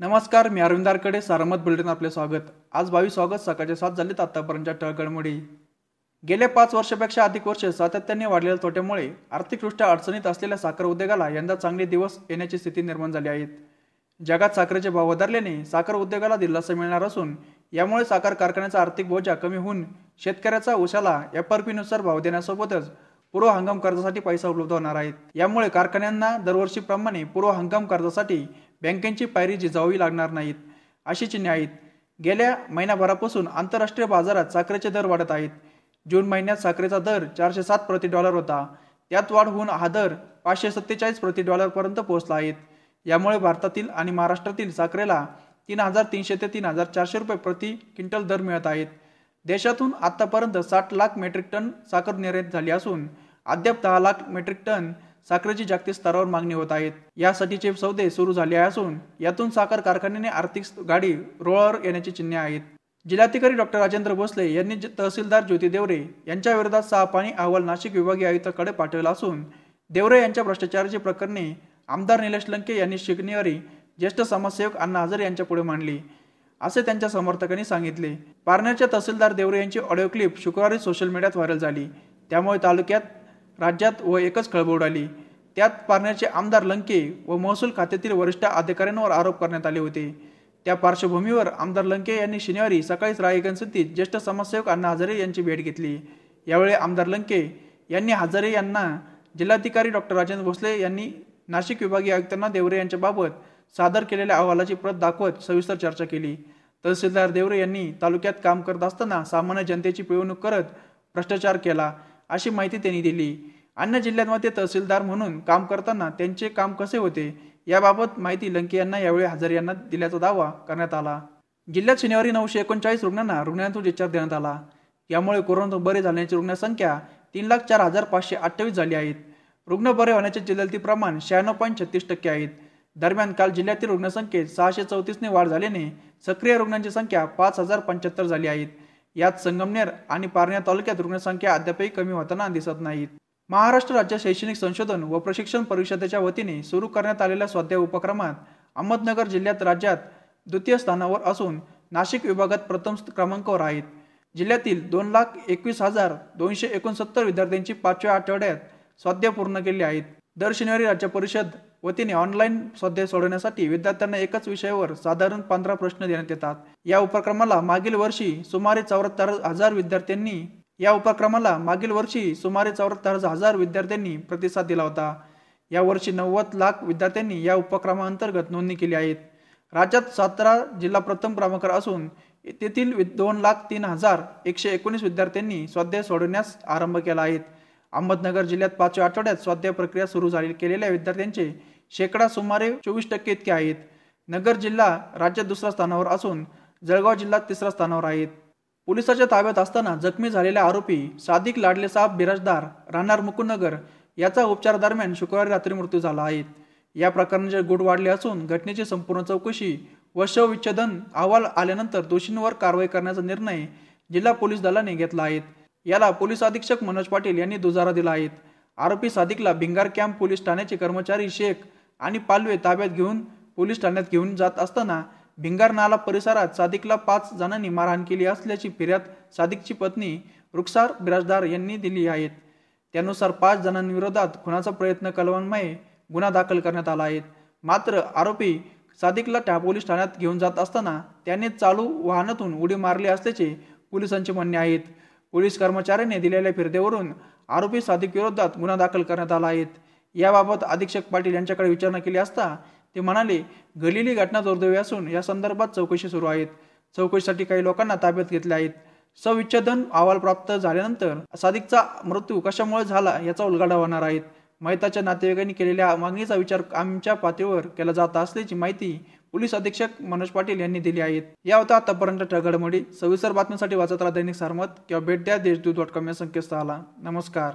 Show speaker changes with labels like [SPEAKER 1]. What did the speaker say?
[SPEAKER 1] नमस्कार मी अरविंदारकडे सारमत बुलेटिन आपले स्वागत. आज बावीस ऑगस्ट सकाळचे सात झालेत आतापर्यंतच्या टळगडमुडी गेल्या पाच वर्षापेक्षा अधिक वर्ष सातत्याने वाढलेल्या तोट्यामुळे आर्थिकदृष्ट्या अडचणीत असलेल्या साखर उद्योगाला यंदा चांगले दिवस येण्याची स्थिती निर्माण झाली आहेत जगात साखरेचे भाव वधारल्याने साखर उद्योगाला दिलासा मिळणार असून यामुळे साखर कारखान्याचा आर्थिक बोजा कमी होऊन शेतकऱ्याचा उशाला एफ आर पीनुसार भाव देण्यासोबतच पूर्व हंगाम कर्जासाठी पैसा उपलब्ध होणार आहेत यामुळे कारखान्यांना दरवर्षीप्रमाणे पूर्व हंगाम कर्जासाठी बँकांची पायरी झिजावी लागणार नाहीत. अशी चिन्हे आहेत गेल्या महिन्याभरापासून आंतरराष्ट्रीय बाजारात साखरेचे दर वाढत आहेत. जून महिन्यात साखरेचा दर चारशे सात प्रति डॉलर होता. त्यात वाढ होऊन हा दर पाचशे सत्तेचाळीस प्रति डॉलरपर्यंत पोहोचला आहे. यामुळे भारतातील आणि महाराष्ट्रातील साखरेला तीन हजार तीनशे ते तीन हजार चारशे रुपये प्रति क्विंटल दर मिळत आहेत. देशातून आतापर्यंत साठ लाख मेट्रिक टन साखर निर्यात झाली असून अद्याप दहा लाख मेट्रिक टन साखरेची जागतिक स्तरावर मागणी होत आहेत यासाठीचे सौदे सुरू झाले असून यातून साखर कारखान्याने आर्थिक गाडी रोळावर येण्याची चिन्हे आहेत. जिल्हाधिकारी डॉक्टर राजेंद्र भोसले यांनी तहसीलदार ज्योती देवरे यांच्या विरोधात सहा पाणी अहवाल नाशिक विभागीय आयुक्ताकडे पाठवला असून देवरे यांच्या भ्रष्टाचाराची प्रकरणे आमदार निलेश लंके यांनी शिकणेवारी ज्येष्ठ समाजसेवक अण्णा हजर यांच्या पुढे मांडली असे त्यांच्या समर्थकांनी सांगितले. पारनेरच्या तहसीलदार देवरे यांची ऑडिओ क्लिप शुक्रवारी सोशल मीडियात व्हायरल झाली. त्यामुळे तालुक्यात राज्यात व एकच खळबळ उडाली त्यात पारनेरचे आमदार लंके व महसूल खात्यातील वरिष्ठ अधिकाऱ्यांवर आरोप करण्यात आले होते. त्या पार्श्वभूमीवर आमदार लंके यांनी शनिवारी सकाळीच रायगंजस्थित ज्येष्ठ समाजसेवक अण्णा हजारे यांची भेट घेतली. यावेळी आमदार लंके यांनी हजारे यांना जिल्हाधिकारी डॉक्टर राजेंद्र भोसले यांनी नाशिक विभागीय आयुक्तांना देवरे यांच्याबाबत सादर केलेल्या अहवालाची प्रत दाखवत सविस्तर चर्चा केली. तहसीलदार देवरे यांनी तालुक्यात काम करत असताना सामान्य जनतेची पिळवणूक करत भ्रष्टाचार केला. अशी माहिती त्यांनी दिली. अन्य जिल्ह्यांमध्ये तहसीलदार म्हणून काम करताना त्यांचे काम कसे होते याबाबत माहिती लंके यांना यावेळी हजर यांना दिल्याचा दावा करण्यात आला. जिल्ह्यात शनिवारी नऊशे एकोणचाळीस रुग्णांना रुग्णांतून उपचार देण्यात आला. यामुळे कोरोना बरे झाल्याची रुग्णसंख्या तीन लाख चार हजार पाचशे अठ्ठावीस झाली आहेत. रुग्ण बरे होण्याचे जिल्ह्यातील प्रमाण शहाण्णव पॉईंट छत्तीस टक्के आहेत. दरम्यान काल जिल्ह्यातील रुग्णसंख्येत सहाशे चौतीसने वाढ झाल्याने सक्रिय रुग्णांची संख्या पाच हजार पंच्याहत्तर झाली आहेत यात संगमनेर आणि पारण्या तालुक्यात रुग्णसंख्या अद्यापही कमी होताना दिसत नाहीत. महाराष्ट्र राज्य शैक्षणिक संशोधन व प्रशिक्षण परिषदेच्या वतीने सुरू करण्यात आलेल्या स्वाध्याय उपक्रमात अहमदनगर जिल्ह्यात राज्यात द्वितीय स्थानावर असून नाशिक विभागात प्रथम क्रमांकावर आहेत. जिल्ह्यातील दोन लाख एकवीस हजार दोनशे एकोणसत्तर विद्यार्थ्यांची पाचव्या आठवड्यात स्वाध्याय पूर्ण केले आहेत. दर शनिवारी राज्य परिषद वतीने ऑनलाईन स्वाध्याय सोडवण्यासाठी विद्यार्थ्यांना एकाच विषयावर साधारण पंधरा प्रश्न देण्यात येतात. या उपक्रमाला मागील वर्षी सुमारे चौऱ्याहत्तर हजार विद्यार्थ्यांनी या उपक्रमाला मागील वर्षी सुमारे चौऱ्याहत्तर हजार विद्यार्थ्यांनी प्रतिसाद दिला होता. या वर्षी नव्वद लाख विद्यार्थ्यांनी या उपक्रमाअंतर्गत नोंदणी केली आहेत. राज्यात सातारा जिल्हा प्रथम क्रमांकावर असून तेथील दोन लाख तीन हजार एकशे एकोणीस विद्यार्थ्यांनी स्वाध्याय सोडवण्यास आरंभ केला आहे. अहमदनगर जिल्ह्यात पाचव्या आठवड्यात स्वाध्याय प्रक्रिया सुरू झाली. केलेल्या विद्यार्थ्यांचे शेकडा सुमारे चोवीस टक्के इतके आहेत. नगर जिल्हा राज्यात दुसऱ्या स्थानावर असून जळगाव जिल्हा तिसऱ्या स्थानावर आहेत. पोलिसाच्या ताब्यात असताना जखमी झालेल्या आरोपी सादिक लाडले साहेब बिराजदार राहणार मुकुंदनगर याचा उपचार दरम्यान शुक्रवारी रात्री मृत्यू झाला आहे. या प्रकरणाचे गुढ वाढले असून घटनेची संपूर्ण चौकशी व शवविच्छेदन अहवाल आल्यानंतर दोषींवर कारवाई करण्याचा निर्णय जिल्हा पोलीस दलाने घेतला आहे. याला पोलीस अधीक्षक मनोज पाटील यांनी दुजारा दिला आहे. आरोपी सादिकला भिंगार कॅम्प पोलीस ठाण्याचे कर्मचारी शेख आणि पालवे ताब्यात घेऊन पोलीस ठाण्यात घेऊन जात असताना भिंगार नाला परिसरात सादिकला पाच जणांनी मारहाण केली असल्याची फिर्याद सादिकची पत्नी रुखसार बिराजदार यांनी दिली आहेत त्यानुसार पाच जणांविरोधात खुनाचा प्रयत्न कलवांमुळे गुन्हा दाखल करण्यात आला आहे. मात्र आरोपी सादिकला त्या पोलीस ठाण्यात घेऊन जात असताना त्याने चालू वाहनातून उडी मारली असल्याचे पोलिसांचे म्हणणे आहेत पोलीस कर्मचाऱ्याने दिलेल्या फिरतेवरून आरोपी साधिक विरोधात गुन्हा दाखल करण्यात आला आहे. याबाबत अधीक्षक पाटील यांच्याकडे विचारणा केली असता ते म्हणाले घडलेली घटना दुर्दैवी असून या संदर्भात चौकशी सुरू आहेत. चौकशीसाठी काही लोकांना ताब्यात घेतले आहेत. सविच्छेदन अहवाल प्राप्त झाल्यानंतर सादिकचा मृत्यू कशामुळे झाला याचा उलगडा होणार आहेत महिताच्या नातेवाईकांनी केलेल्या मागणीचा विचार आमच्या पातळीवर केला जात असल्याची माहिती पोलीस अधीक्षक मनोज पाटील यांनी दिली आहेत या होता आतापर्यंत घडामोडी. सविस्तर बातम्यांसाठी वाचत राहा दैनिक सारमत किंवा भेट द्या देशदूत डॉट कॉम या संकेतस्थळाला. नमस्कार.